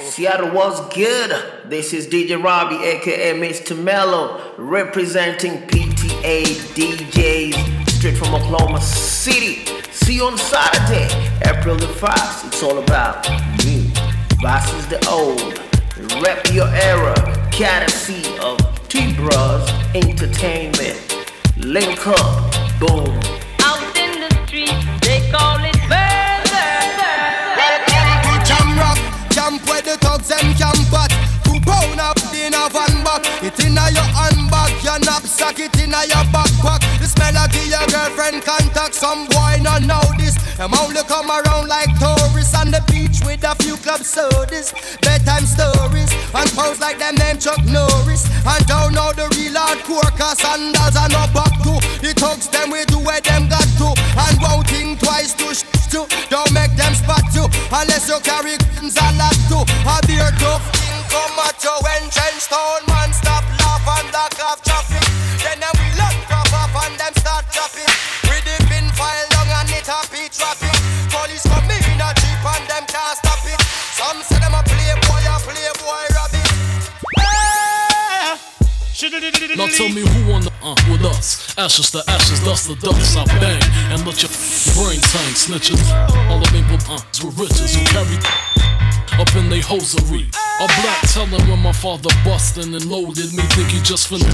Seattle was good. This is DJ Robbie, aka Mr. Mellow, representing PTA DJs straight from Oklahoma City. See you on Saturday, April the 1st. It's all about me versus the old. Rep your era, courtesy of T Bros Entertainment. Link up, boom. Where the thugs and camp at Two pound of in a van back. It inna your handbag, your knapsack It inna your backpack. The smell of your girlfriend contact. Some boy not know this. Them only come around like tourists On the beach with a few club sodas. Bedtime stories And pose like them name Chuck Norris. And don't know the real hardcore Cause sandals are no back to. The thugs them we do where them got to. And won't think twice to sh- to Don't make them spot you Unless you carry guns a lot to A beer tough thing come at you When trench Now tell me who on the uh with us? Ashes to ashes, dust to dust. I bang and let your brain tank snitches. All the maple uh with riches who carry up in they hosiery. A black telling when my father bustin' and loaded me, think he just finna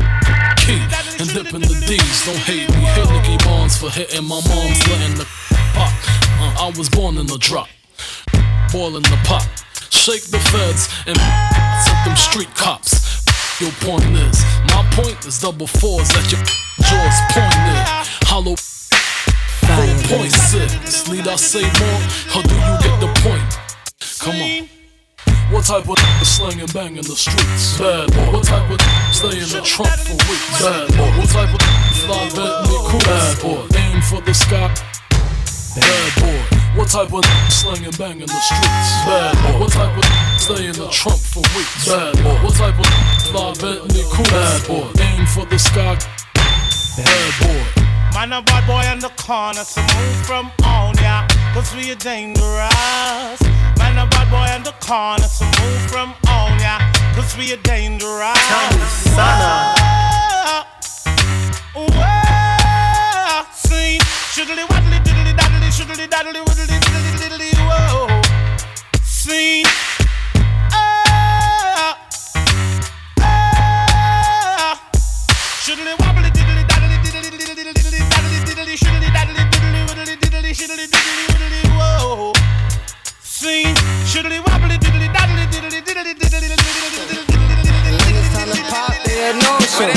key and dip in the D's. Don't hate me, hit Nicky Barnes for hitting my mom's letting the pop. Uh, I was born in the drop, boiling the pot. Shake the feds and set them street cops. Your point is, my point is double fours at your jaws pointed. Hollow 4.6. Need I say more, or do you get the point? Come on. What type of slang and bang in the streets? Bad boy. What type of stay in the trunk for weeks? Bad boy. What type of fly Bentley cool? Bad boy. Aim for the sky. Bad boy. What type of slang and bang in the streets? Bad boy. What type of stay in the trunk for weeks? Bad boy. What type of fly Bentley cool? Bad boy. Aim for the sky. Bad boy. Man, a bad boy in the corner, so move from on, yeah, cause we are dangerous. Man, a bad boy in the corner, so move from on, yeah, cause we are dangerous. Whoa, whoa, see, shiddly waddly diddly daddly, shiddly daddly widdly diddly diddly, whoa, ah, Shiddly wobbly diddly daddly diddly diddly diddly daddly diddly shiddly daddly diddly widdly diddly shiddly diddly widdly whoa. Sing shiddly wobbly diddly daddly diddly diddly diddly diddly pop that notion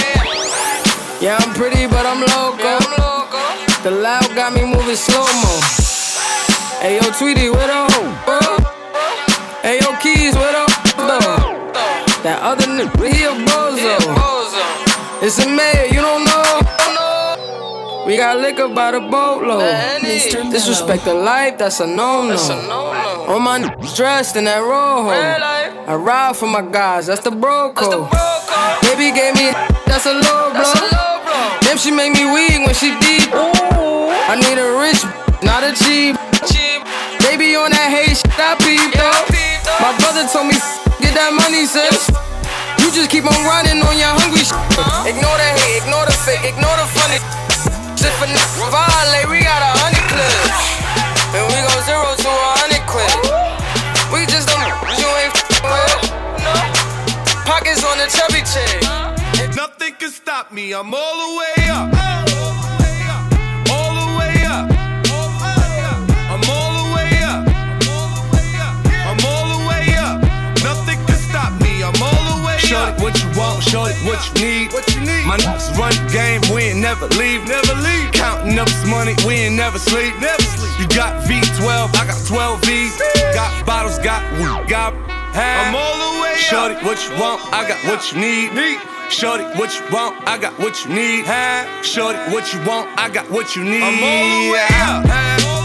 Yeah, I'm pretty, but I'm loco The loud got me moving slow-mo Hey, yo, Tweety, where the hoe? Hey, yo, Keys, where the though? That other nigga, he a bozo It's a mayor, you don't know? We got liquor by the boatload. Disrespect the life, that's a no-no. All my niggas dressed in that rojo. I ride for my guys, that's the bro code. Baby gave me that's a low blow. Cheap. Baby on that hate shit, I peep though. My brother told me get that money, sis. You just keep on running on your hungry shit. Ignore the hate, ignore the fake, ignore the funny. Just for violate, we got a hundred clips. And we go zero to a hundred clip. We just don't you ain't with. Pockets on the chubby chick. Nothing can stop me. I'm all the way up. Need. What you need? My niggas run the game, we ain't never leave. Never leave. Counting up this money, we ain't never sleep. Never sleep. You got V12, I got 12 V's. Got bottles, got weed, got half. I'm all the way up. Shorty, what you want, I got what you need. Need. Shorty, what you want, I got what you need. Shorty, what you want, I got what you need. I'm all the way up.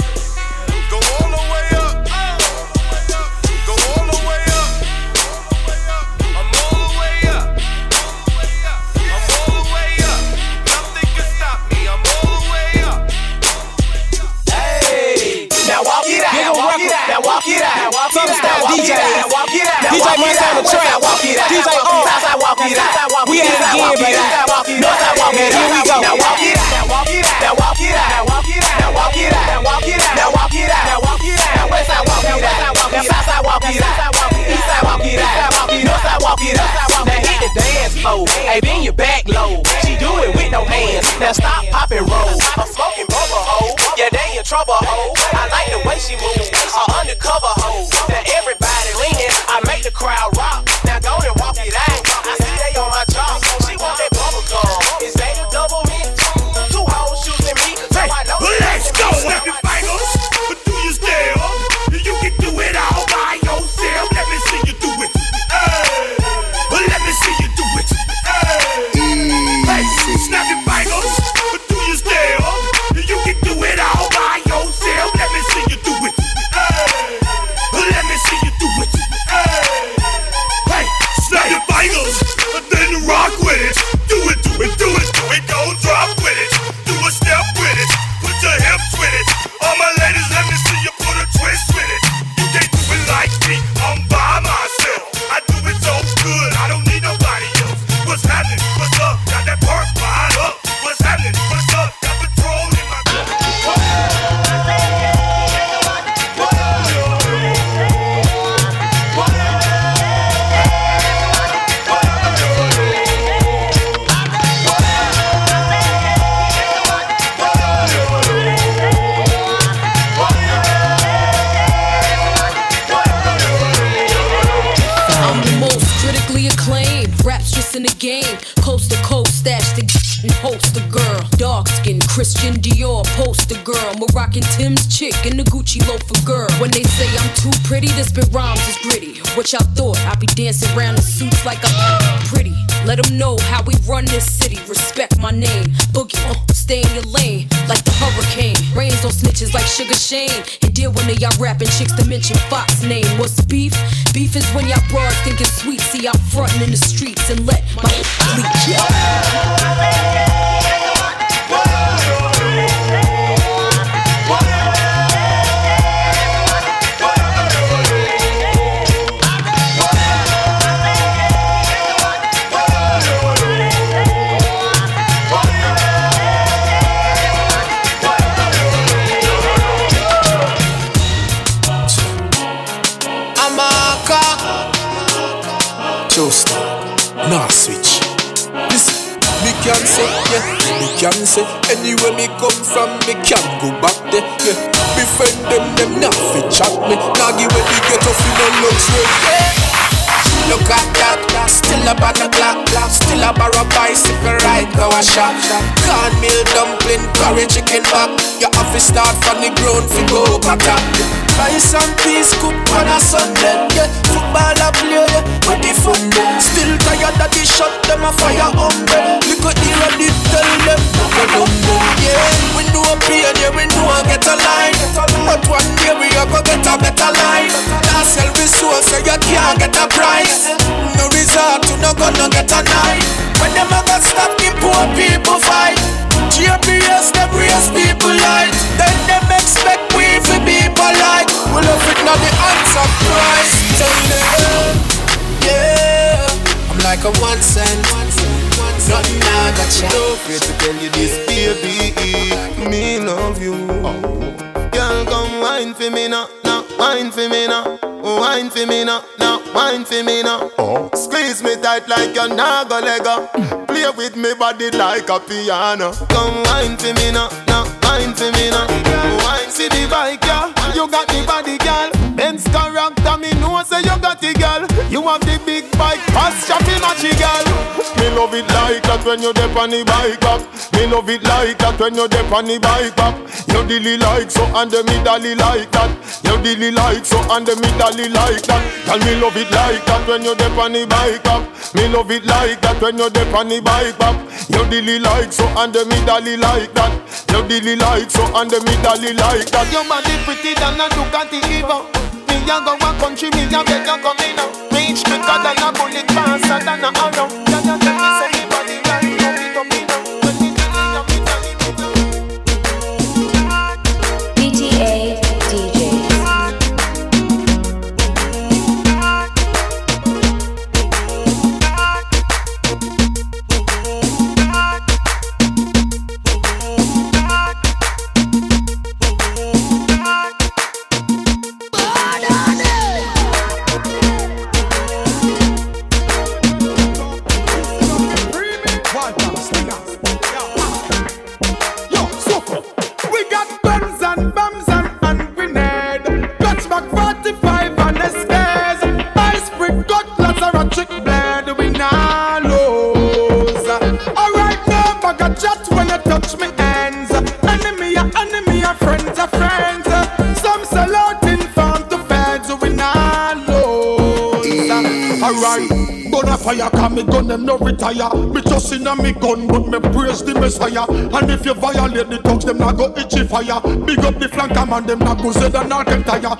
they hoe. I like the way she moves. A undercover hoe. Now everybody leaning. I make the crowd in the game. Coast to coast, stash the and host the girl. Dark skin, Christian Dior, poster girl. Moroccan Tim's chick and the Gucci loafer girl. When they say I'm too pretty, this spit rhymes is gritty. What y'all thought? I be dancing around in suits like I'm pretty. Let them know how we run this city. Respect my name. Boogie, uh, stay in your lane like the hurricane. Rains on snitches like Sugar Shane. And deal when y'all rapping chicks to mention Fox name. What's beef? Beef is when y'all broads think it's sweet. See, I'm frontin' in the streets and let my leak. I'm can say anywhere me come from, me can go back there. Yeah, me them them not fit chat me. Nah give me get off in no luxury. Yeah. Look at that, still a bag of black, still a bar of bicycle ride, go a shop. Cornmeal dumpling, curry chicken back. You have to start from the ground, fi go back up. Buy some peace, cook on a Sunday. Yeah, football a play, yeah, with the fun. Still tired of the shot, them a fire umbrella. Look at the ready, tell them, Tight like naga lego. Play with me body like a piano. Come wine for me now, now wine for me now. Wine see the bike, yeah. You got the body, girl. Benz character, me know got the girl. You have the big bike, fast shopping, matchy girl. Me love it like that when you dip on the bike back. Me love it like that when you dip on the bike back. You dilly like so and the me dolly like that. You dilly like so and the me dolly like that. Tell me love it like that when you dip on the bike back. Me love it like that when you dip on the bike back. You dilly like so and the me dolly like that. You dilly like so and the me dolly like that. Your body pretty than a Ducati Evo. Me a go a country, me a beg you come in. Reach quicker than a bullet, faster than a arrow. Fire, cause me gun them no retire. Me just in a me gun, but me praise the Messiah. And if you violate the thugs, them not go itchy fire. Big up the flanker man, them not go zed and not get tire.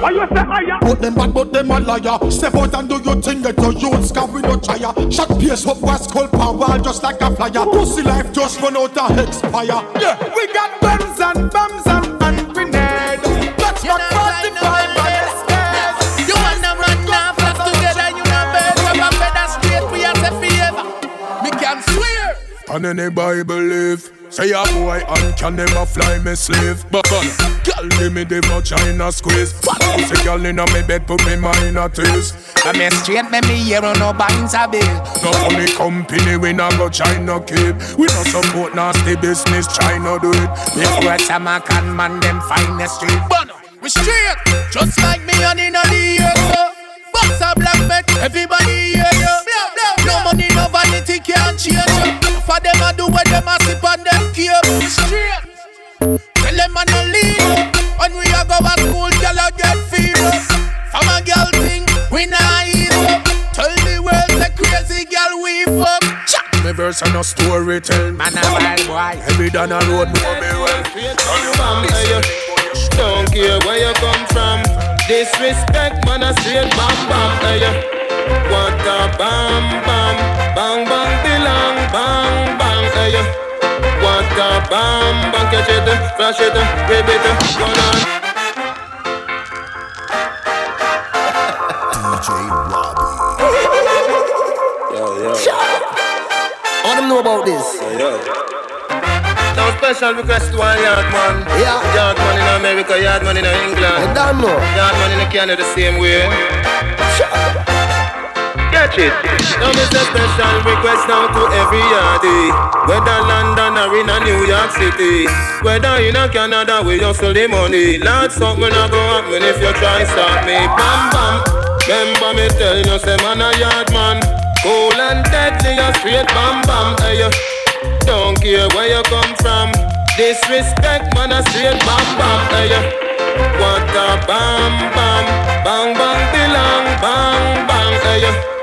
Why you say higher? But them bad, but them a liar. Step out and do your thing, get your youth scar we no tire. Shot pierce up west cold power just like a flyer. Pussy life just run out of expire. Yeah, we got guns and bombs And any Bible live Say a boy and can never fly me slave But girl give me the vagina squeeze Say girl inna me bed put me mind at ease I me straight, me me here on no binds a bill. No funny company we not go China keep We no support nasty business China do it Before time I can man them find the street. But we straight, just like me and in the air. So. Box a black make everybody hear you. No money, no vanity can't change a on them care. Straight. Tell them I no lead you. When we a go to school, girl I get fever. From a girl thing, we not eat up. Tell the world the crazy girl we fuck. Cha! Me verse and a story tell Man a wild boy. Heavy than a road know me well Bam, hey, you. Don't care where you come from. Disrespect, man, a straight bam bam. Hey. What a bam bam, bang bang belong, bang bang. Hey. What a bam bang, catch it, flash it, rip it, run on. DJ Robbie. Yo, yo. I want them know about this. Now special request to one yard man. Yeah. Yard man in America, yard man in England. I don't know. Yard man in Canada the same way. Catch it. Now this a special request now to every yardie. Whether London or in a New York City. Whether in a Canada we hustle the money. Lord, something a go happen if you try stop me. Bam bam. Remember me tell you say man a yard man. Cool and deadly, a straight bam bam. Hey. Don't care where you come from. Disrespect, man, a straight bam bam. Hey. What a bam bam, bang bang belong, bang bang. Hey,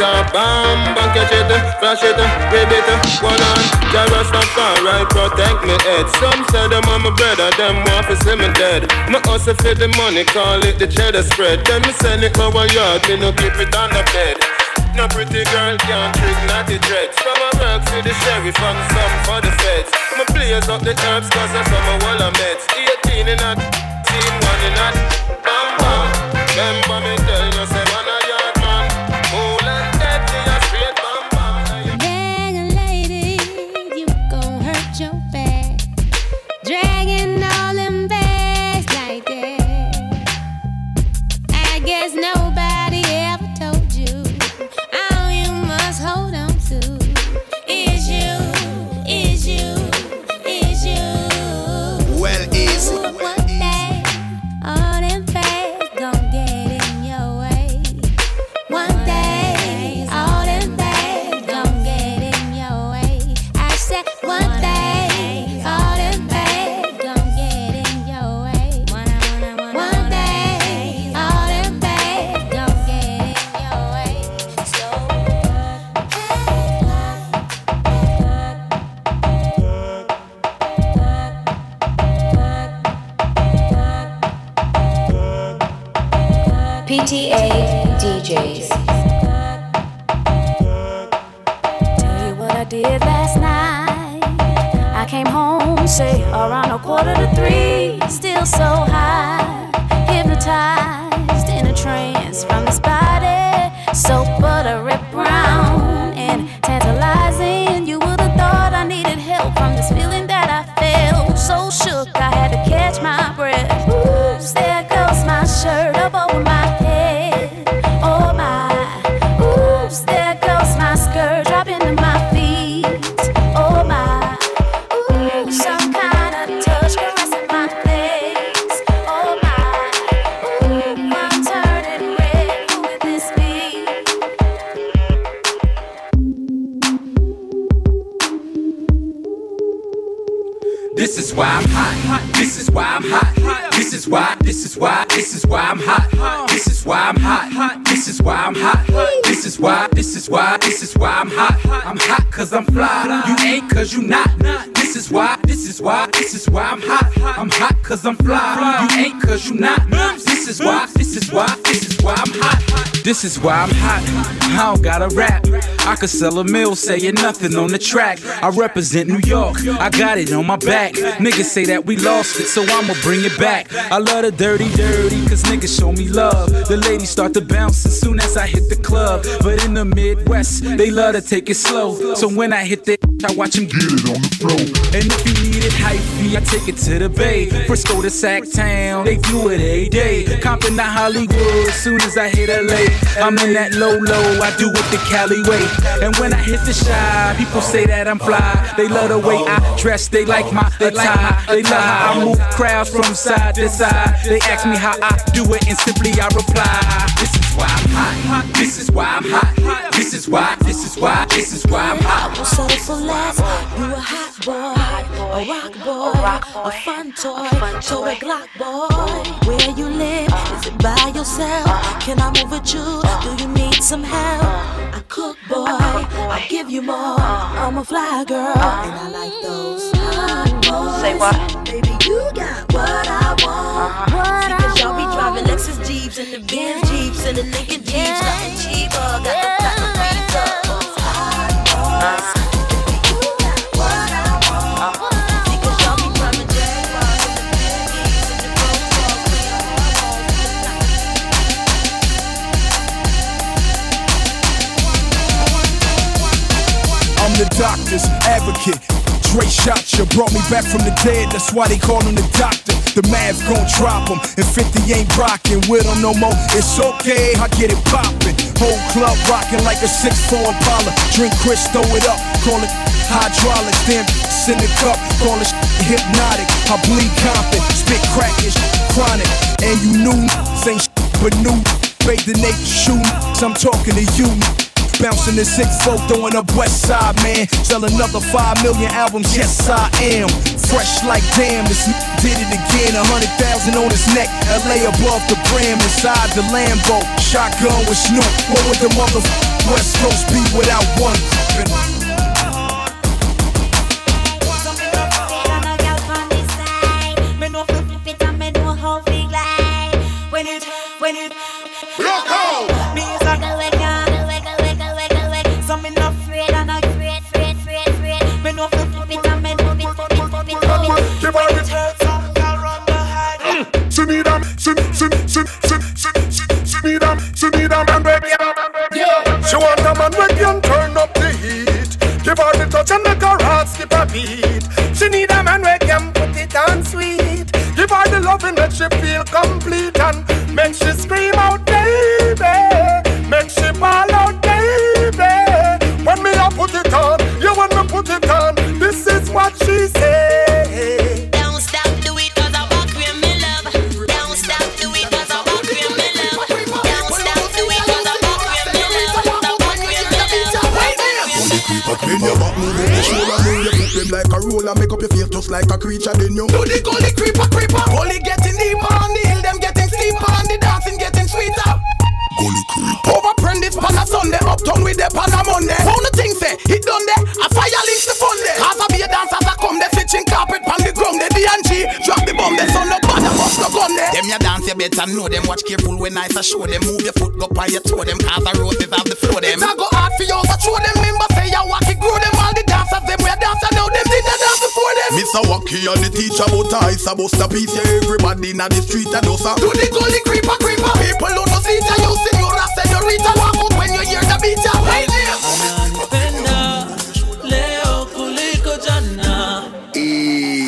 bam bang, catch it, flash it, rib it, one on. Jah Rastafari protect me head. Some say them on my brother, them want to see me dead. Me hustle for the money, call it the cheddar spread. Then me send it over yard, me no keep it on the bed. No pretty girl can't trick naughty dreads From a work for the sheriff and some for the feds Me blaze up the herbs cause I some a wall of meds 18 in a team, one in a bam bam Remember me tell you say This is why I'm hot. This is why I'm hot. This is why. This is why. This is why I'm hot. This is why I'm hot. This is why I'm hot. This is why. This is why. This is why I'm hot. I'm hot cause I'm fly. You ain't cause you not. This is why. This is why. This is why I'm hot. I'm hot cause I'm fly. You ain't cause you not. This is why. This is why. This is why I'm hot. This is why I'm hot. I don't gotta rap. I could sell a mill saying nothing on the track. I represent New York. I got it on my back. Niggas say that we lost it, so I'ma bring it back. I love the dirty, dirty, cause niggas show me love. The ladies start to bounce as soon as I hit the club. But in the Midwest, they love to take it slow. So when I hit that, I watch them get it on the floor. And if you need it hypey, I take it to the Bay. Frisco to Sac Town, they do it every day. Compton to Hollywood, soon as I hit LA. I'm in that low low, I do it the Cali way. And when I hit the shy, people say that I'm fly. They love the way I dress, they like my attire. They love how I move crowds from side to side. They ask me how I do it, and simply I reply. This is why I'm hot. This is why I'm hot. This is why. This is why. This is why I'm hot. Won't settle for less. You a hot boy, a rock boy, a fun toy, toy Glock boy. Where you live? Is it by yourself? Can I move with you? Do you need some help? I cook boy, I give you more. I'm a fly girl, and I like those boys. Say what? Baby, you got what I want. Uh-huh. What See, cause y'all be driving Lexus Jeeps and the Benz Jeeps and the Lincoln Jeeps. Nothing cheaper, got the platinum. Hot boys. Doctor's advocate. Dre shot you, brought me back from the dead, that's why they call him the doctor. The math gon' drop him, and 50 ain't rockin' with him no more. It's okay, I get it poppin'. Whole club rockin' like a 6'4 Impala. Drink Chris, throw it up, call it hydraulics. Then in the cup, call it hypnotic. I bleed confident, spit crackish, chronic. And you knew, ain't but new. Bathe the naked shoe, I'm talking to you. Bouncing the six folk, throwing up West Side, man. Sell another five million albums, yes I am. Fresh like damn, this did it again. A hundred thousand on his neck, LA above the brim, inside the Lambo. Shotgun with Snoop, what would the mother West Coast be without one? When it, when it, beat. She need a man where can put it on sweet. Give her the loving that she feel complete like a roller, make up your face just like a creature. Then you do the gully creeper, creeper. Gully getting deeper on the hill, them getting steeper on the dancing, getting sweeter. Gully creeper. Over prentice pan a Sunday, uptown with the pan a Monday. Found the thing say, it done there, a fire link the fun there. Cause I be a dancer, I come there, stitching carpet pan the ground, the D&G, drop the bomb, the sun no bother, bust no gun there. Them ya dancing you better know them. Watch careful when I show them. Move your foot, go by your toe them. Cause the roses have the flow them. It's a go hard for you, so show them. Mr. Wacky and the teacher, but I supposed to piece. Yeah, everybody in the street, I do so. Do the gully creeper, creeper. People who don't see you, you senora, senorita. Walk out when you hear the beat, ya. Hey, Ananipenda leo kuliko jana,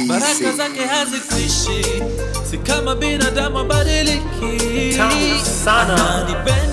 baraka zake hazikuishi, si kama binadamu abadiliki. Sana. Ananipenda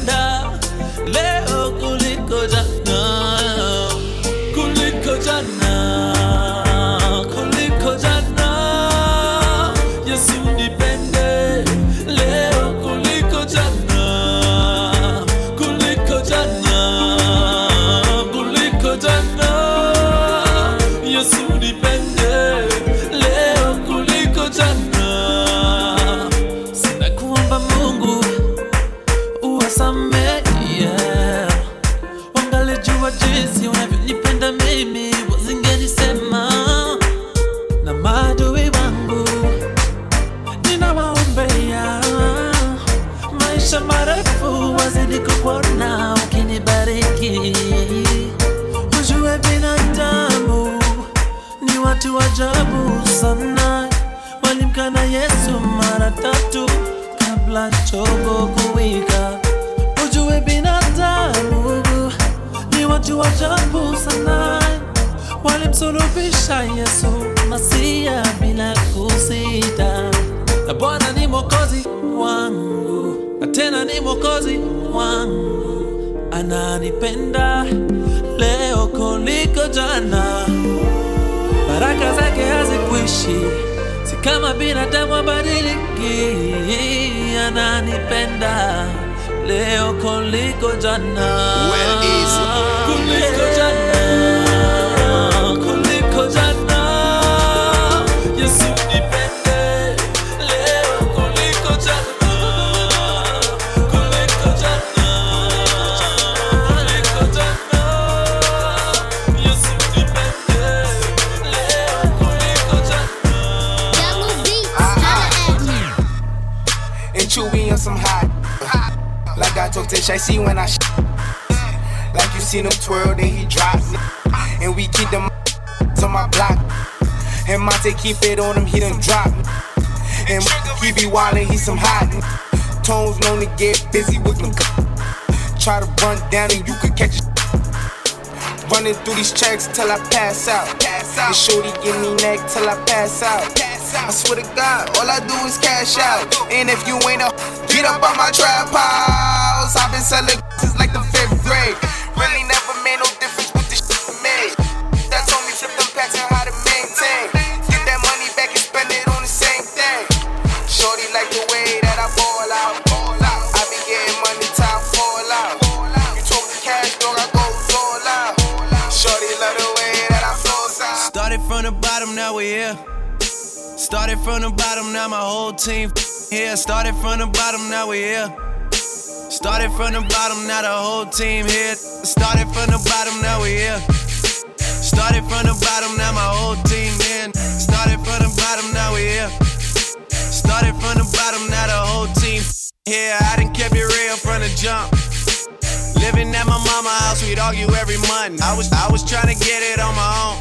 watu wajabu sana, walimkana Yesu mara tatu kabla chogo kuwika. Ujue binadamu ni watu wajabu sana, walimsulubisha Yesu Masia bila kusita. Na Bwana ni mwokozi wangu, na tena ni mwokozi wangu, ananipenda leo kuliko jana, baraka zake hazikuishi, si kama binadamu abadiliki, ananipenda. Leo koliko jana, Well, I told Tish, I see when I sh- Like you seen him twirl, then he drop. And we keep them to my block. And Monte keep it on him, he done drop. And he be wildin', he some hot. Tones known to get busy with them. Try to run down and you could catch it. Running through these checks till I pass out. Pass out. And shorty give me neck till I pass out. pass I swear to God, all I do is cash out. And if you ain't a get up on my trap house, I've been selling since like the fifth grade. Really never made no difference with the shit made. That told me flip them packs and how to maintain. Get that money back and spend it on the same thing. Shorty like the way that I ball out. I be getting money, time fall out. You talking cash, dog, I go all out. Shorty love the way that I flow out. Started from the bottom, now we here. Started from the bottom, now my whole team here. Started from the bottom, now we here. Started from the bottom, now the whole team here. Started from the bottom, now we here. Started from the bottom, now my whole team in. Started from the bottom, now we here. Started from the bottom, now the whole team here. I done kept it real from the jump. Living at my mama house, we'd argue every month. I was I was trying to get it on my own.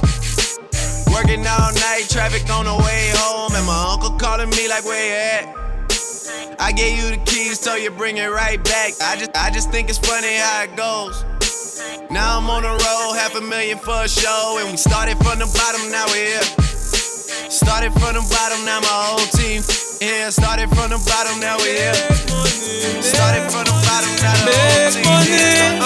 Working all night, traffic on the way home, and my uncle calling me like, where you at? I gave you the keys, so you bring it right back. I just I just think it's funny how it goes. Now I'm on the road, half a million for a show, and we started from the bottom, now we're here. Started from the bottom, now my whole team here. Started from the bottom, now we're here. Started from the bottom, now the whole team here.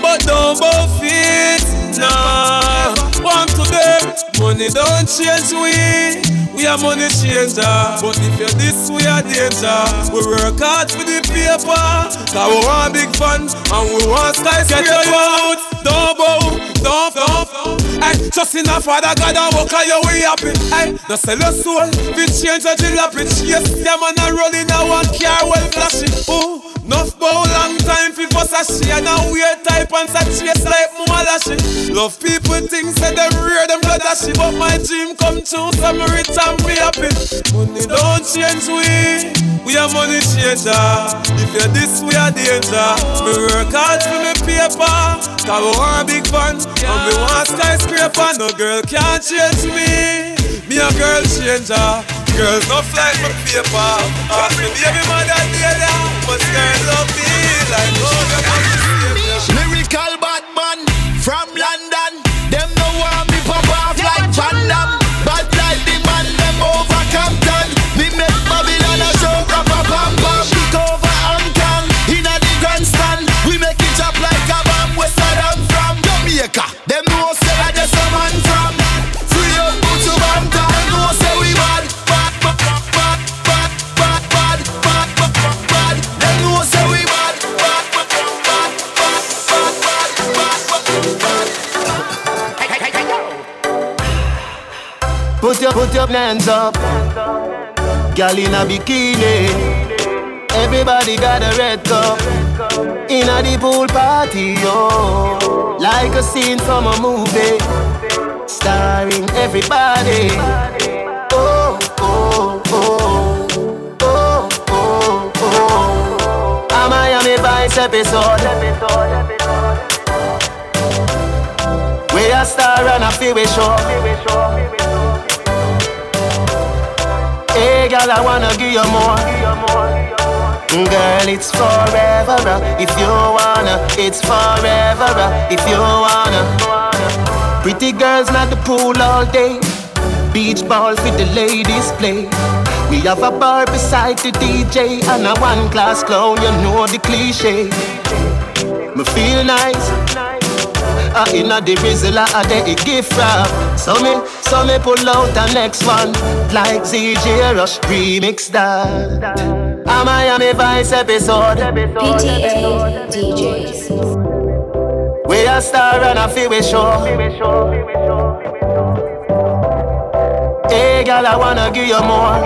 But don't both it, nah. One today, money don't change we. We are money changer. But if you're this, we are danger. We work hard for the paper. Cause we want big fun and we want skyscraper. Get youth, don't bow, don't don't. Ay, just in a father God and walk on your way happy. Ay, no sell your soul, we change a jalopy. Yes, yeah man, I roll in a one car well flashy. Ooh. Nuff bow long time a she And a weird type and sa chase like mother she Love people think say them rear them blood a she But my dream come true so me rich and be happy Money don't change we We are money changer If you're this we are danger Me work hard for me paper Cause we want big fun And we want skyscraper No girl can't change me. Me a girl changer. Girls no fly my paper. Ask me baby mother data But girls love me like oh Your put your hands up, girl in a bikini. Everybody got a red cup in a the pool party, yo. Like a scene from a movie, starring everybody. Oh oh oh oh oh oh. A Miami Vice episode. We a star and a feel we show. Hey, girl, I wanna give you more. Girl, it's forever uh, if you wanna. It's forever uh, if you wanna. Pretty girls not the pool all day. Beach ball with the ladies play. We have a bar beside the DJ and a one class clown. You know the cliche. Me feel nice. Uh, inna the rizzler, a the gift wrap. So me, so me pull out the next one like ZJ Rush remix that. A Miami Vice episode. PTA DJs. We a star and a feel we show. Hey, girl, I wanna give you more.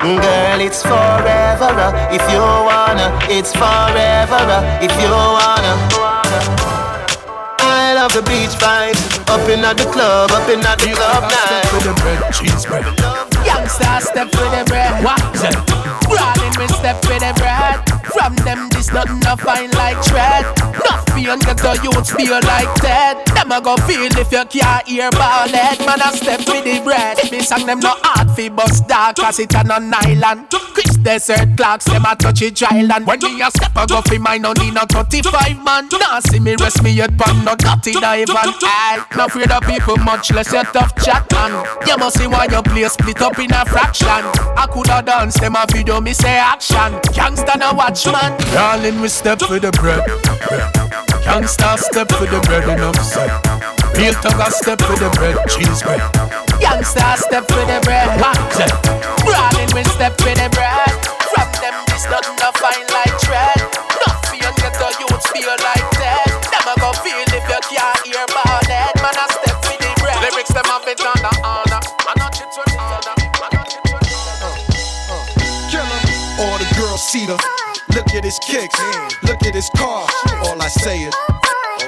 Girl, it's forever uh, if you wanna. It's forever uh, if you wanna. Love the beach vibes. Up in at the club, up in at the club night. with the bread, cheese bread. Youngster step with the bread. What? Brawling with step with the bread. From them, this nothing to find like tread. Not feeling get the youths feel like dead. Them a go feel if you can't hear ball head. Man, I step with the bread. Me sang them no hard fi bust dark, cause it on an island. Chris Desert clocks, them a touch it dry land. When me a step, I go fi mine, need no 35 man. Nah see me rest me yet, pan no dirty dive and I not afraid of people, much less your tough chat man. You must see why your play split up in a fraction. I coulda dance them a video, me say action. Gangsta no watch man. Darling, we step for the bread. Gangsta step for the bread enough said. Real thugger step for the bread, cheese bread. Youngster step for the bread. What? Brawling we step for the bread. From them this nothing to find like tread. Not feel get the youth feel like The. Look at his kicks. Look at his car. All I say is.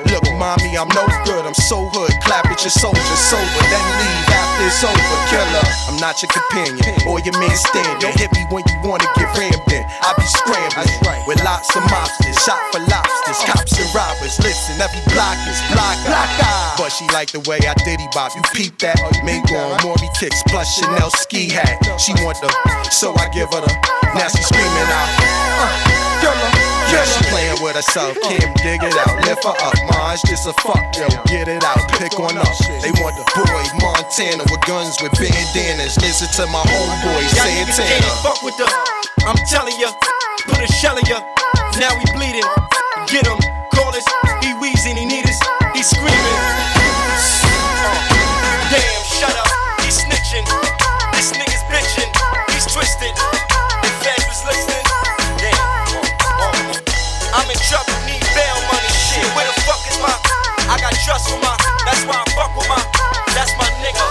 Look, mommy, I'm no good. I'm so hood. Clap at your soldiers sober, then leave after it's over. Killer, I'm not your companion or your man standing. Hit me when you wanna get rammed in. I be scrambling with lots of mobsters, shot for lobsters, cops and robbers. Listen, every block is block block But she like the way I diddy bop. You peep that? Mingo on Maury kicks plus Chanel ski hat. She want the, so I give her the. Now she screaming out. Uh, killer. Yeah, she playing with herself, Kim, dig it out, lift her up, Maj, just a fuck, yo, get it out, pick on up. They want the boy Montana with guns with bandanas. Listen to my homeboy Santana. fuck with the. I'm telling ya, put a shell in ya. Now we bleeding. Get him, call us. He wheezing, he need us. He screaming. Damn, shut up. He snitching. This nigga's bitching. He's twisted. I trust for my. That's why I fuck with my. That's my nigga.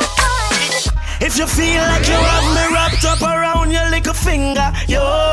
If you feel like you have me wrapped up around your little finger, you're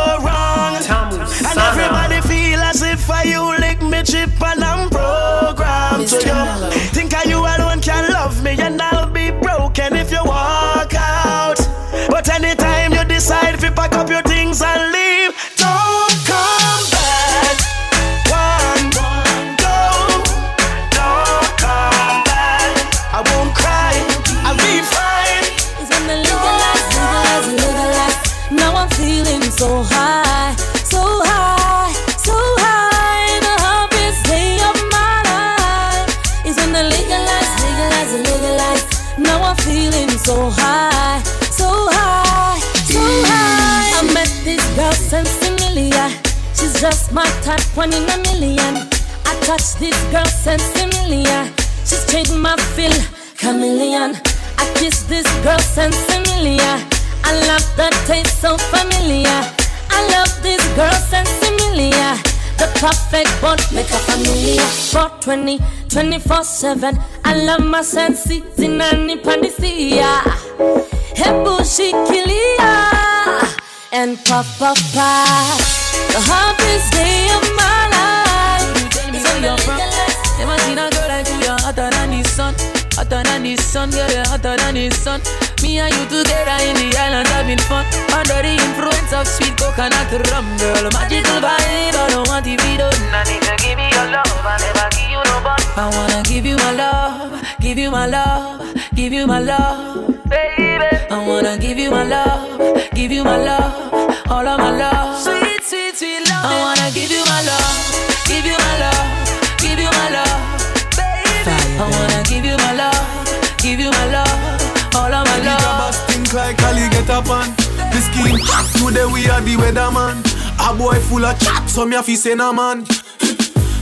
just my type, one in a million. I touch this girl since familiar. She's changed my feel, chameleon. I kiss this girl since familiar. I love the taste so familiar. I love this girl since familiar. The perfect bond make a familiar. 420, 24 7. I love my sensi, zinani pandisia. Hebu shikilia and pop pop pop. The happiest day of my life. So you're from. Never seen a girl like you, you're hotter than the sun. Hotter than the sun, girl, you're hotter than the sun. Me and you together in the island having fun. Under the influence of sweet coconut rum Girl, magical vibe, I don't want to be done I need to give me your love, I never give you no bun. I wanna give you my love, give you my love, give you my love. Baby. I wanna give you my love, give you my love, all of my love Today we are the weatherman. A boy full of chat, so me a fi say no man.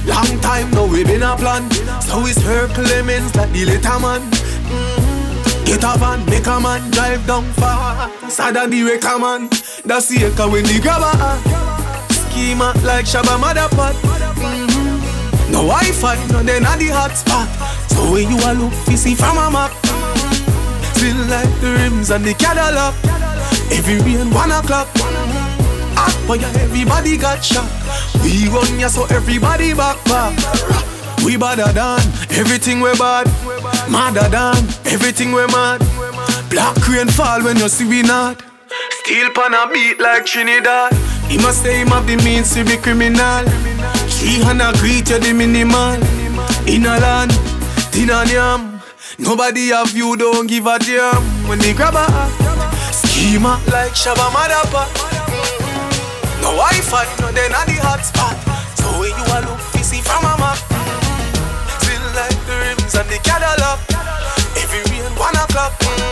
Long time now we been a plan, so it's her Clemens that the later man. Mm. Get a van, make a man drive down far. Sada the wrecker man. That's the echo when the grabber. Schema like Shabba Motherpot. Mm-hmm. No Wi-Fi, no then at the hotspot. So when you a look, you see from a map. Still like the rims and the Cadillac. Every rain one o'clock. Hot fire, everybody got shot. We run ya so everybody back back. We badder than everything we bad. Madder than everything we mad. Black rain fall when you see we not. Still pan a beat like Trinidad. He must say him have the means to be criminal. Three hundred greet you the minimal. In a land, tin and yam. Nobody have you, don't give a damn. When they grab a schema like Shabba Madapa. No Wi-Fi, no then at the hotspot. So when you a look, you see from a map. Still like the rims and the Cadillac. Every rain one o'clock. Mm-hmm.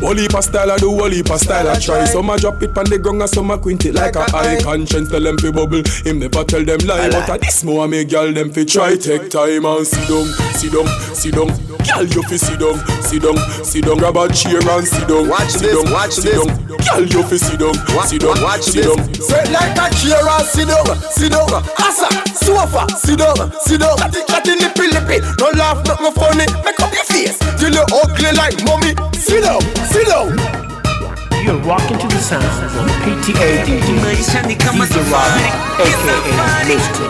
Of style, I do heap style, I try. Some a drop it on the ground and some a quint it like a eye. Conscience tell them fi bubble, him never tell them lie. But a this more make girl them fi try. Take time and sit down, sit down, sit down. Girl you fi sit down, sit down, sit down. Grab a chair and sit down, Watch sit this, down, watch sit this. down. Girl you fi sit down, sit down, watch sit down. Sit like a chair and sit down, sit down. Asa, sofa, sit down, sit down. Chatty, chatty, lippy, lippy. No laugh, not no funny. Make up your face. Till you ugly like mommy. Sit down, down. You're walking to the sound of PTA DJ, DJ Rob, aka Mr.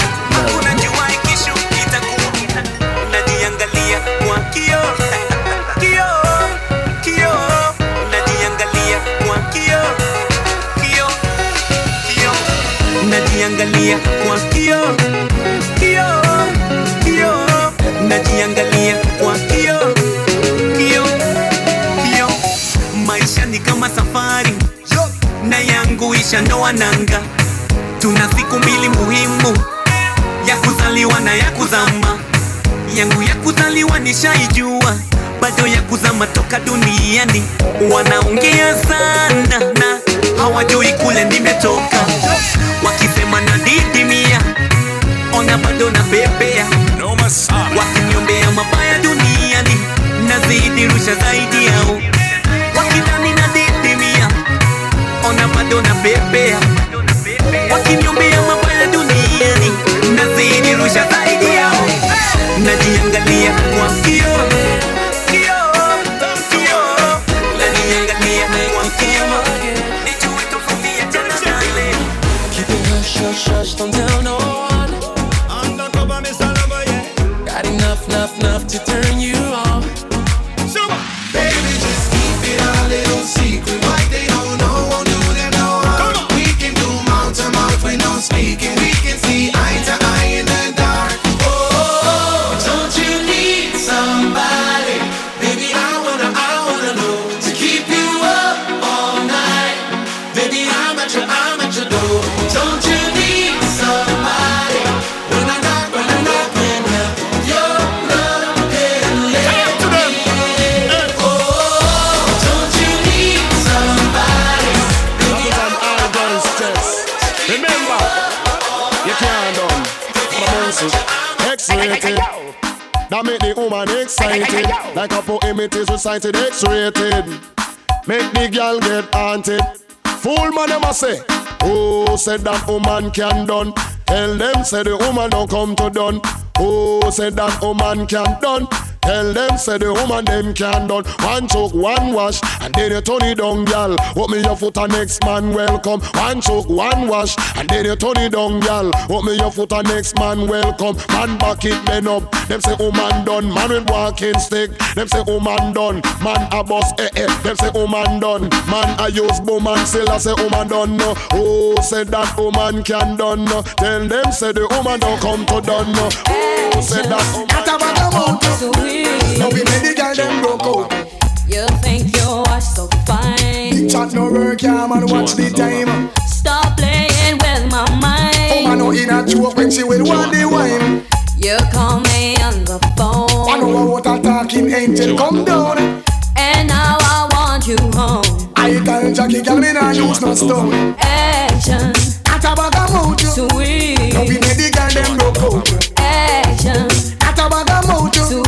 Najiangalia kwa kioo, kioo, kioo. Najiangalia kwa kioo, ni kama safari. Na yangu isha ndoa nanga. Tuna siku mbili muhimu. Ya kuzaliwa na ya kuzama. Yangu ya kuzaliwa nishaijua, bado ya kuzama toka duniani. Wanaongea sana na hawajui kule nimetoka, wakisema na didimia, ona bado na bebea, wakiniombea mabaya duniani, nazidi rusha zaidi yao, ona bado na bebea, wakiniombea mabaya duniani, nazidi rusha zaidi yao, najiangalia kwa 80s with sighted rated. Make the girl get haunted. Fool man, them a say. who said that woman can done. Tell them, say the woman don't come to done. Who said that woman can done. Tell them, say the woman them can done. One choke, one wash, and then you turn it down, gal. Me your foot a next man welcome. One choke, one wash, and then you turn it down, gal. Me your foot a next man welcome. Man back it then up. Them say woman done. Man with walking stick. Them say woman done. Man a boss eh eh. Them say woman done. Man a use boom and still I say woman done. No. Oh, say that woman can done. No. Tell them say the woman don't come to done. No. Oh, say that woman. Now we made the girl them broke out. You think you are so fine. Big chat no work, yeah man. Watch the time. Stop playing with my mind. Oh man, no in a joke when she will want the wine. You call me on the phone. I know what a talking angel come down. And now I want you home. I tell Jackie girl me nah use no stone. Action. At a bag of mouth. Sweet. Now we made the girl them broke out. Action. At a bag of mouth. Sweet.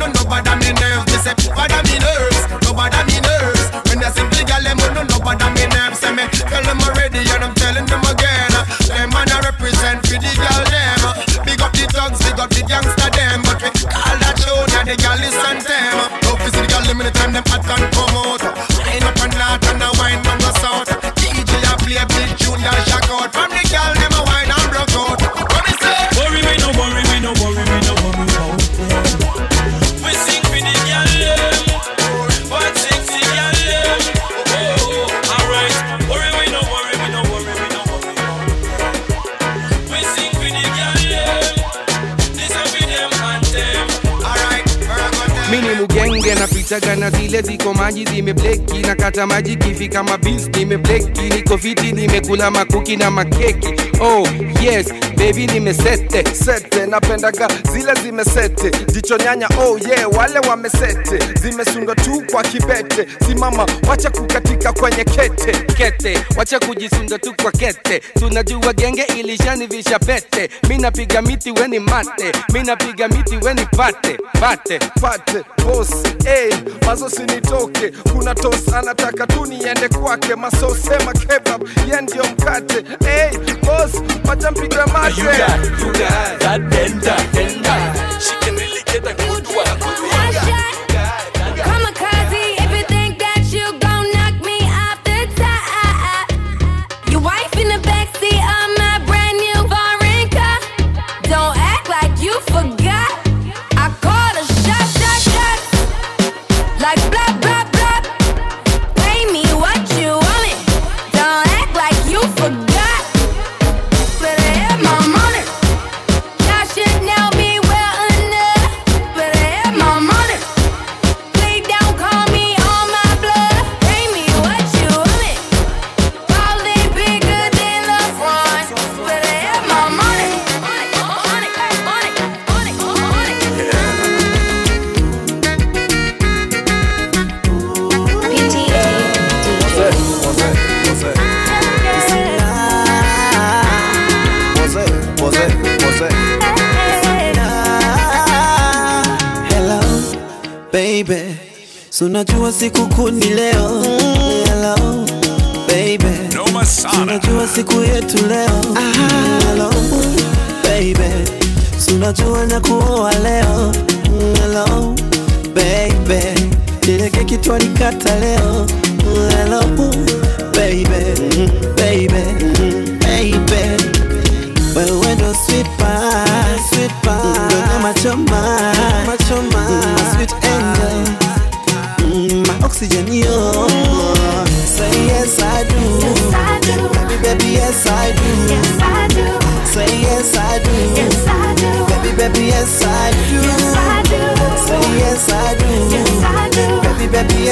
Oh no nobody me nerves. They say nobody me nerves, nobody me nerves. When they the girl them, oh no nobody me nerves. Say me tell them already and I'm telling them again. Them man I represent for the girl them. Big up the thugs, big up the gangster them. But we call that show now the girl listen them. Love is the girl them anytime them hot and come out. Zile ziko maji zimebleki na kata maji kama mabis nimebleki niko fiti nimekula makuki na makeki. Oh yes baby nimesete sete. Napendaga zile zimesete jicho nyanya oh yeah wale wamesete zimesunga tu kwa kibete simama wacha kukatika kwenye kete. Kete wacha kujisunda tu kwa kete. Tunajua genge ilishanivisha pete. Mi napiga miti weni mate. Mi napiga miti weni pate. Pate. Pate bos hey, mazo sinitoke. Kuna tos anataka tu niende kwake. Masosema kebab ye ndio mkate. Hey, bos wacha mpige mate You got, you got that bender, bender. She can really get a good one. Sunajua siku kuni leo. Hello, baby. Sunajua siku yetu leo. Hello, baby. Sunajua na kuoa leo. Hello, baby. Ile keki twalikata leo. Hello,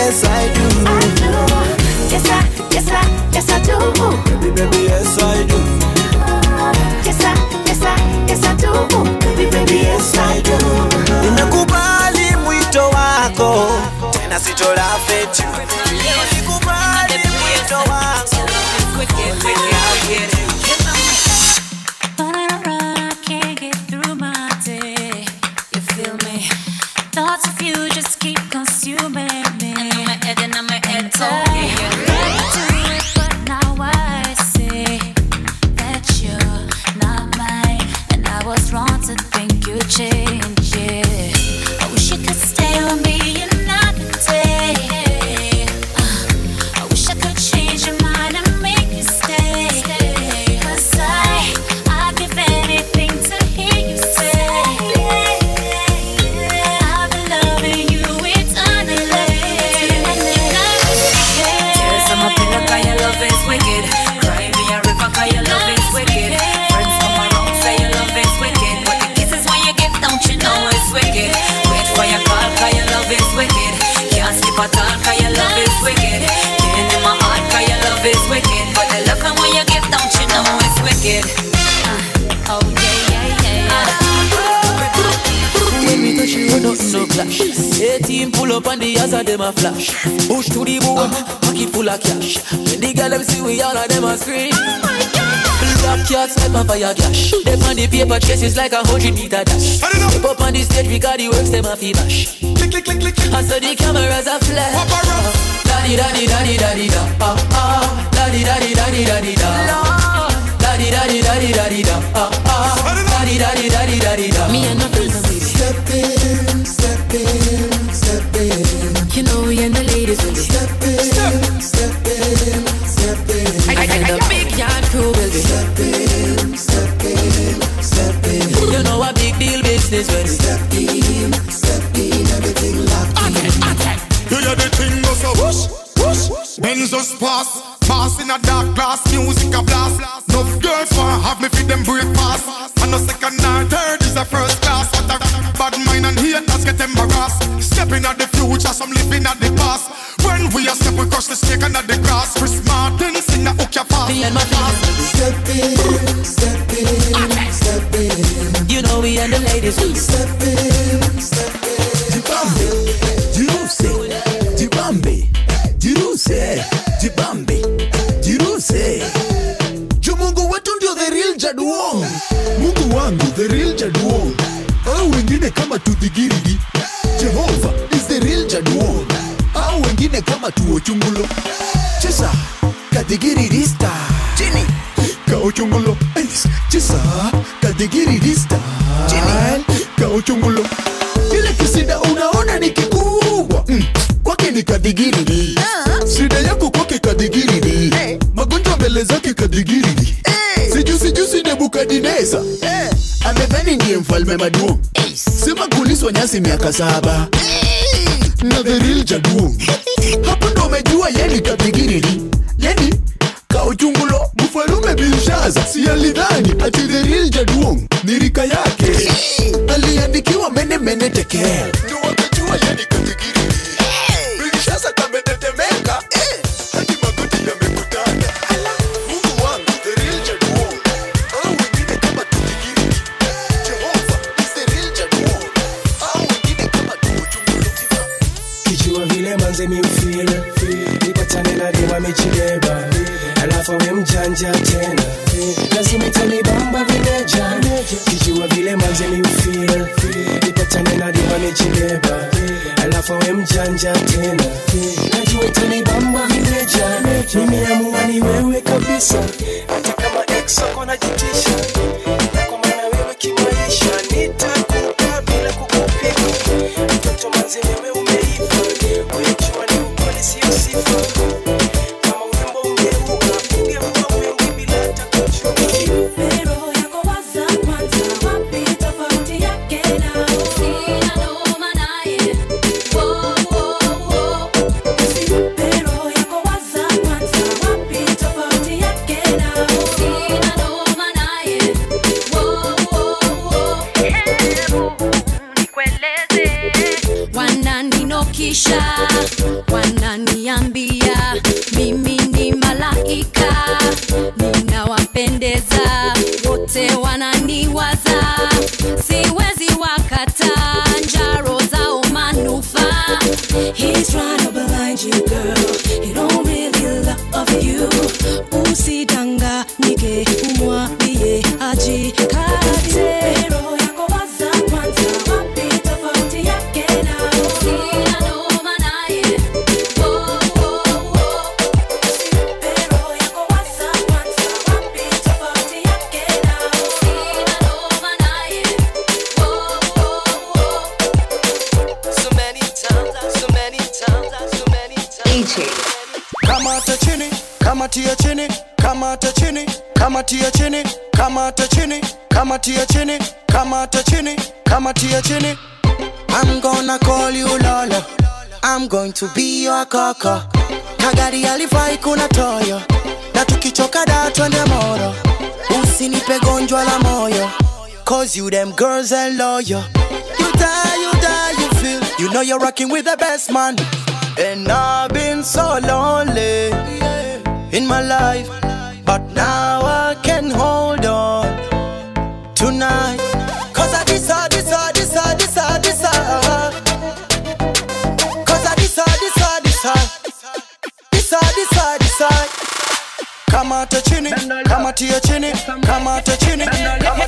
yes I do. I do. pipe and fire gash. Them on the paper chases like a hundred meter dash. Step up on the stage, we got the works, them a fee bash. Click, click, click, click, click. I saw the cameras a flash. Daddy, daddy, daddy, daddy, da. Ah, ah. Daddy, daddy, daddy, daddy, da. Daddy, daddy, daddy, daddy, da. Ah, ah. Daddy, daddy, daddy, daddy, da. Me and nothing. just pass. Pass in a dark glass, music a blast. Enough girls want have me feed them breakfast. And no second or third is a first class. But a bad mind and haters get embarrassed. Stepping at the future, some living at the past. When we are step, we crush the snake at the grass. Chris Martin sing a hook your fast. Me and my fast. Step in, step in, step in. You know we and the ladies. Step in. gigirigi jehova is the real jaduo au wengine kama tuo chesa kadhigirirista chini. Kauchungulo chesa kadhigirirista chini. Kauchungulo ile kisida unaona ni kikubwa. Mm. kwake ni kadhigiriri ah. shida yako kwake kadhigiriri hey. Eh. magonjwa mbele zake kadhigiriri hey. Eh. sijusijusi nebukadineza. Hey. amedhani ndiye mfalme maduo nyasi miaka saba na the real jaduo hata kama ex ako anajitisha you them girls are loyal you die you die you feel. You know you're rocking with the best man. And I've been so lonely in my life. But now I can hold on tonight. Cause I decide decide decide decide decide. Cause I decide decide decide. Decide decide decide. Kamata chini kamatia chini kamata chini kamatia chini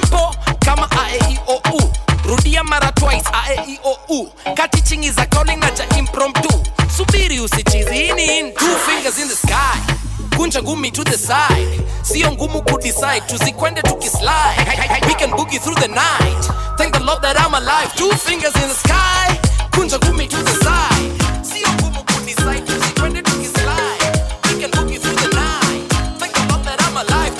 ngumu kudecide tuzikwende tukislide we can boogie through the night thank the lord that i'm alive two fingers in the sky kunja ngumi to the side sio ngumu kudecide tuzikwende tukislide we can boogie through the night thank the lord that i'm alive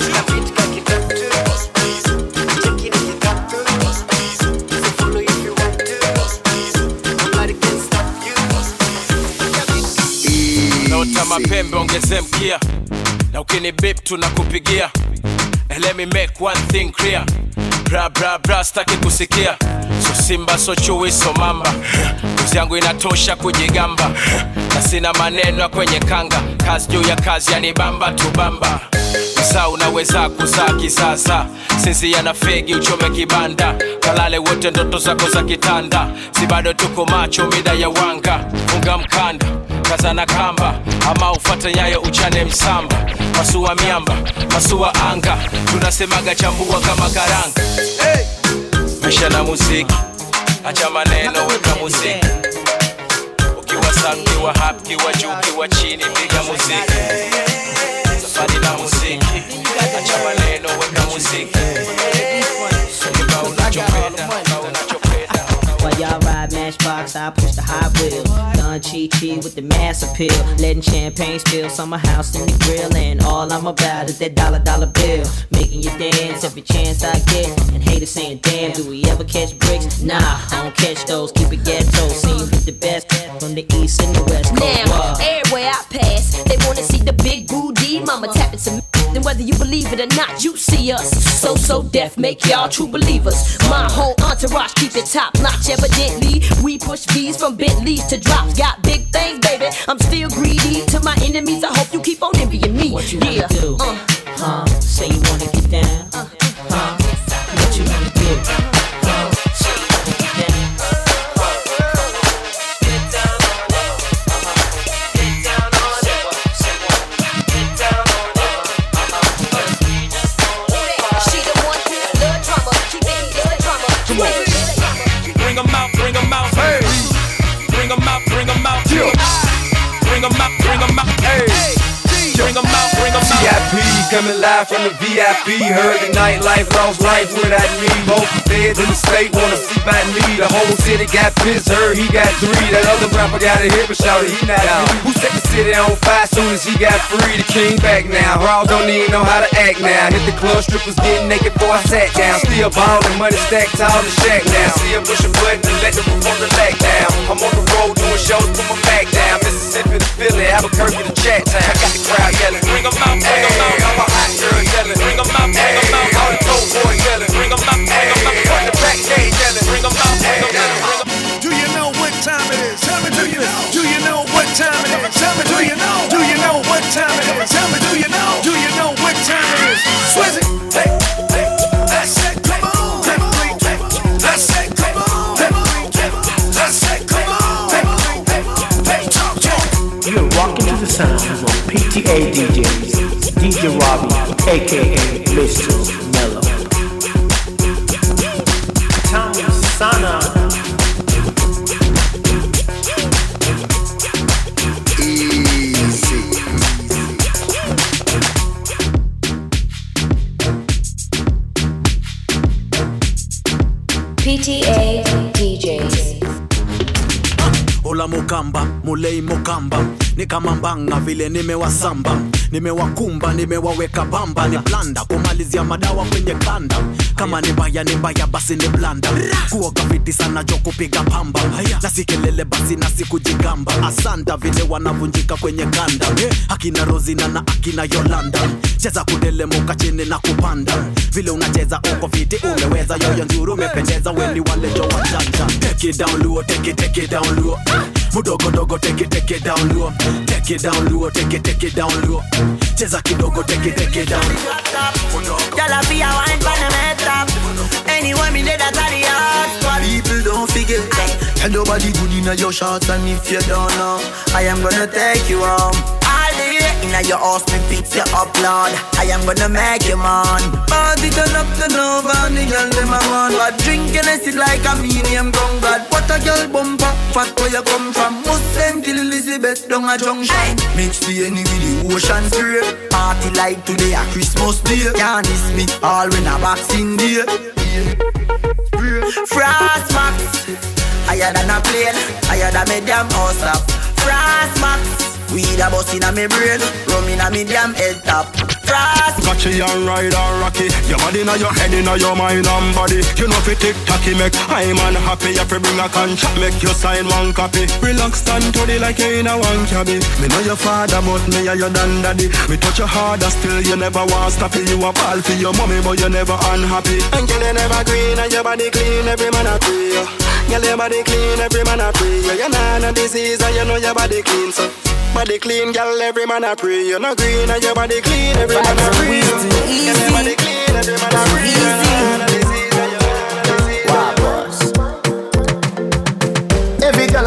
naota mapembe ongeze mkia na ukini bip tunakupigia let me make one thing clear. Bra bra bra staki kusikia. So simba so chui so mamba. Kuzi yangu inatosha kujigamba. Na sina maneno ya kwenye kanga. Kazi juu ya kazi yanibamba tubamba. Saa unaweza kuzaa kisasa. Sisi yana fegi uchome kibanda. Kalale wote ndoto zako za kitanda. Si bado tuko macho mida ya wanga. Funga mkanda kazana kamba. Ama ufate nyayo uchane msamba. Masua miamba masua anga. Tunasemaga chambua kama karanga. Hey! maisha na muziki. Acha maneno weka muziki. Ukiwa sa ukiwa hap kiwa juu kiwa chini piga muziki. Safari na muziki. Acha maneno weka muziki. Ukibao na While y'all ride Matchbox, I push the Hot Wheel. Done Chi Chi with the mass appeal. Letting champagne spill, summer house in the grill. And all I'm about is that dollar dollar bill. Making you dance every chance I get. And haters saying, damn, do we ever catch bricks? Nah, I don't catch those, keep it ghetto. See you with the best from the east and the west coast. Now, everywhere I pass, they wanna see the big booty. Mama tapping some. Then whether you believe it or not, you see us. So so deaf, make y'all true believers. My whole entourage keep it top notch. Evidently, we push V's from Bentleys to drops. Got big things, baby. I'm still greedy. To my enemies, I hope you keep on envying me. What you yeah. do? Uh. Huh? Say you wanna get down. Uh. Huh? What you wanna do? Coming live from the VIP. Heard the nightlife, lost life without me. Both the feds in the state wanna see by me. The whole city got pissed, heard he got three. That other rapper got a hit, but shout he not out. Who set the city on fire soon as he got free? The king back now. Raw don't even know how to act now. Hit the club, strippers getting naked before I sat down. Still ballin', money stacked tall the shack now. See him push a button and let the performer back down. I'm on the road doing shows, put my back down. Mississippi to Philly, Albuquerque to Chat Town. Kama mbanga vile nimewasamba. Nimewakumba nimewaweka bamba. Ni blanda kumalizia madawa kwenye kanda kama ni mbaya ni mbaya basi ni blanda. Kuoga viti sana jo kupiga pamba. Na sikelele basi na sikujigamba asanda vile wanavunjika kwenye kanda. Akina rozina na akina yolanda. Cheza kudelemuka chini na kupanda. Vile unacheza uko fiti umeweza. Yoyo nzuri umependeza weni wale jo wachanja take it down luo take it take it down luo. Mudogo dogo take it take it down luo. Take it down luo take it take it down luo. Cheza kidogo take it take it down Y'all a be a wine pan the metro. Anywhere me dead at the hard. People don't forget that And nobody good in your shots And if you don't know I am gonna take you home in your house, me fix you up, Lord. I am gonna make you man. Party turn up, turn over And the girl them a want. But drinking is it like a medium gun God? What a girl bumper Fat where you come from? Muslim till Elizabeth down a junction. Mix the any with the ocean spray Party like today a Christmas day Can't miss me all when a boxing day Frost Max, higher than a plane, higher than me damn house up. Frost Max, weed a bust inna me brain, rum inna me damn head top. Frost. You young ride or rocky. Your body now your head in your mind and body. You know fi tick tacky make I'm unhappy. If you bring a contract make you sign one copy. Relax stand to the like you in a one cabby Me know your father but me a your daddy. Me touch your harder still you never want stop it. You a ball for your mommy but you never unhappy. And girl you never green and your body clean Every man a pray Girl your body clean every man a pray You nah no disease and you know your body clean so Body clean, girl, every man a pray. You no green and your body clean, every man a pray. Girl, your body clean, every man a pray.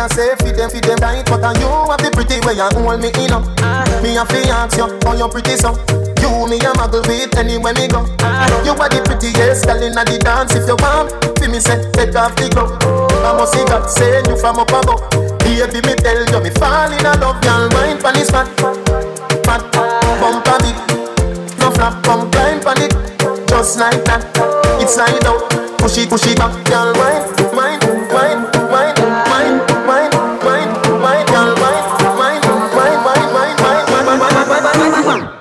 I say feed them, feed them right But uh, you have the pretty way you hold me in up. Me a fi ask you, how you pretty so. You me a muggle with anywhere me go. You are the prettiest girl inna the dance If you want, fi me say, take off the glove I must see God send you from up above. Baby me tell you, me fall in love Y'all mind pon this fat, fat Bump a bit, no flap, come climb pon it. Just like that, it's like out push it, push it back, girl, wine, wine, wine,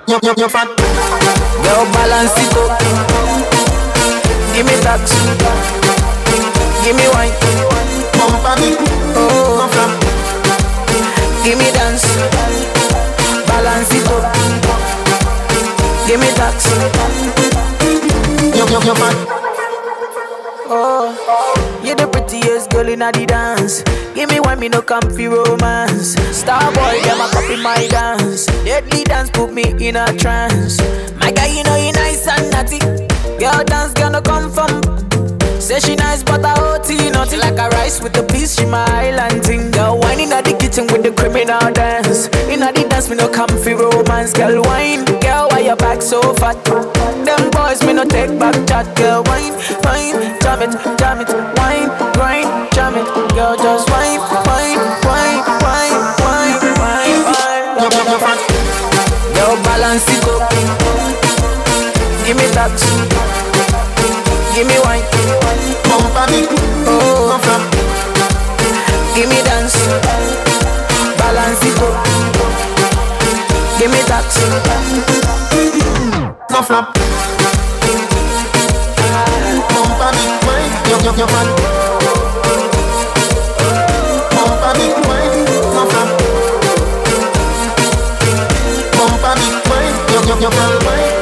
You, you, you fat. Girl, balance it up. Give me that. Girl in the dance. Give me one, me no comfy romance. Star boy, them a copy my dance. Deadly dance put me in a trance. My guy, you know you nice and naughty. Girl dance gonna come from. Say she nice, but I OT naughty like a rice with the peas. She my island thing. Girl, wine in the kitchen with the criminal dance. In the dance, me no comfy romance. Girl, wine. Girl, why your back so fat? Them boys, me no take back chat. Girl, wine, wine, jam it, jam it, wine, grind, jam it. Girl, just wine, wine, wine, wine, wine, wine, wine. Girl, balance it up. Give me that. Give me wine come for me. Oh, from. Give me dance, balance it up. Give me that, no flop. Come for me, wine, yo yo yo man. Come for me, no flop. Come for me, wine, yo yo yo man.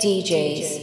DJs.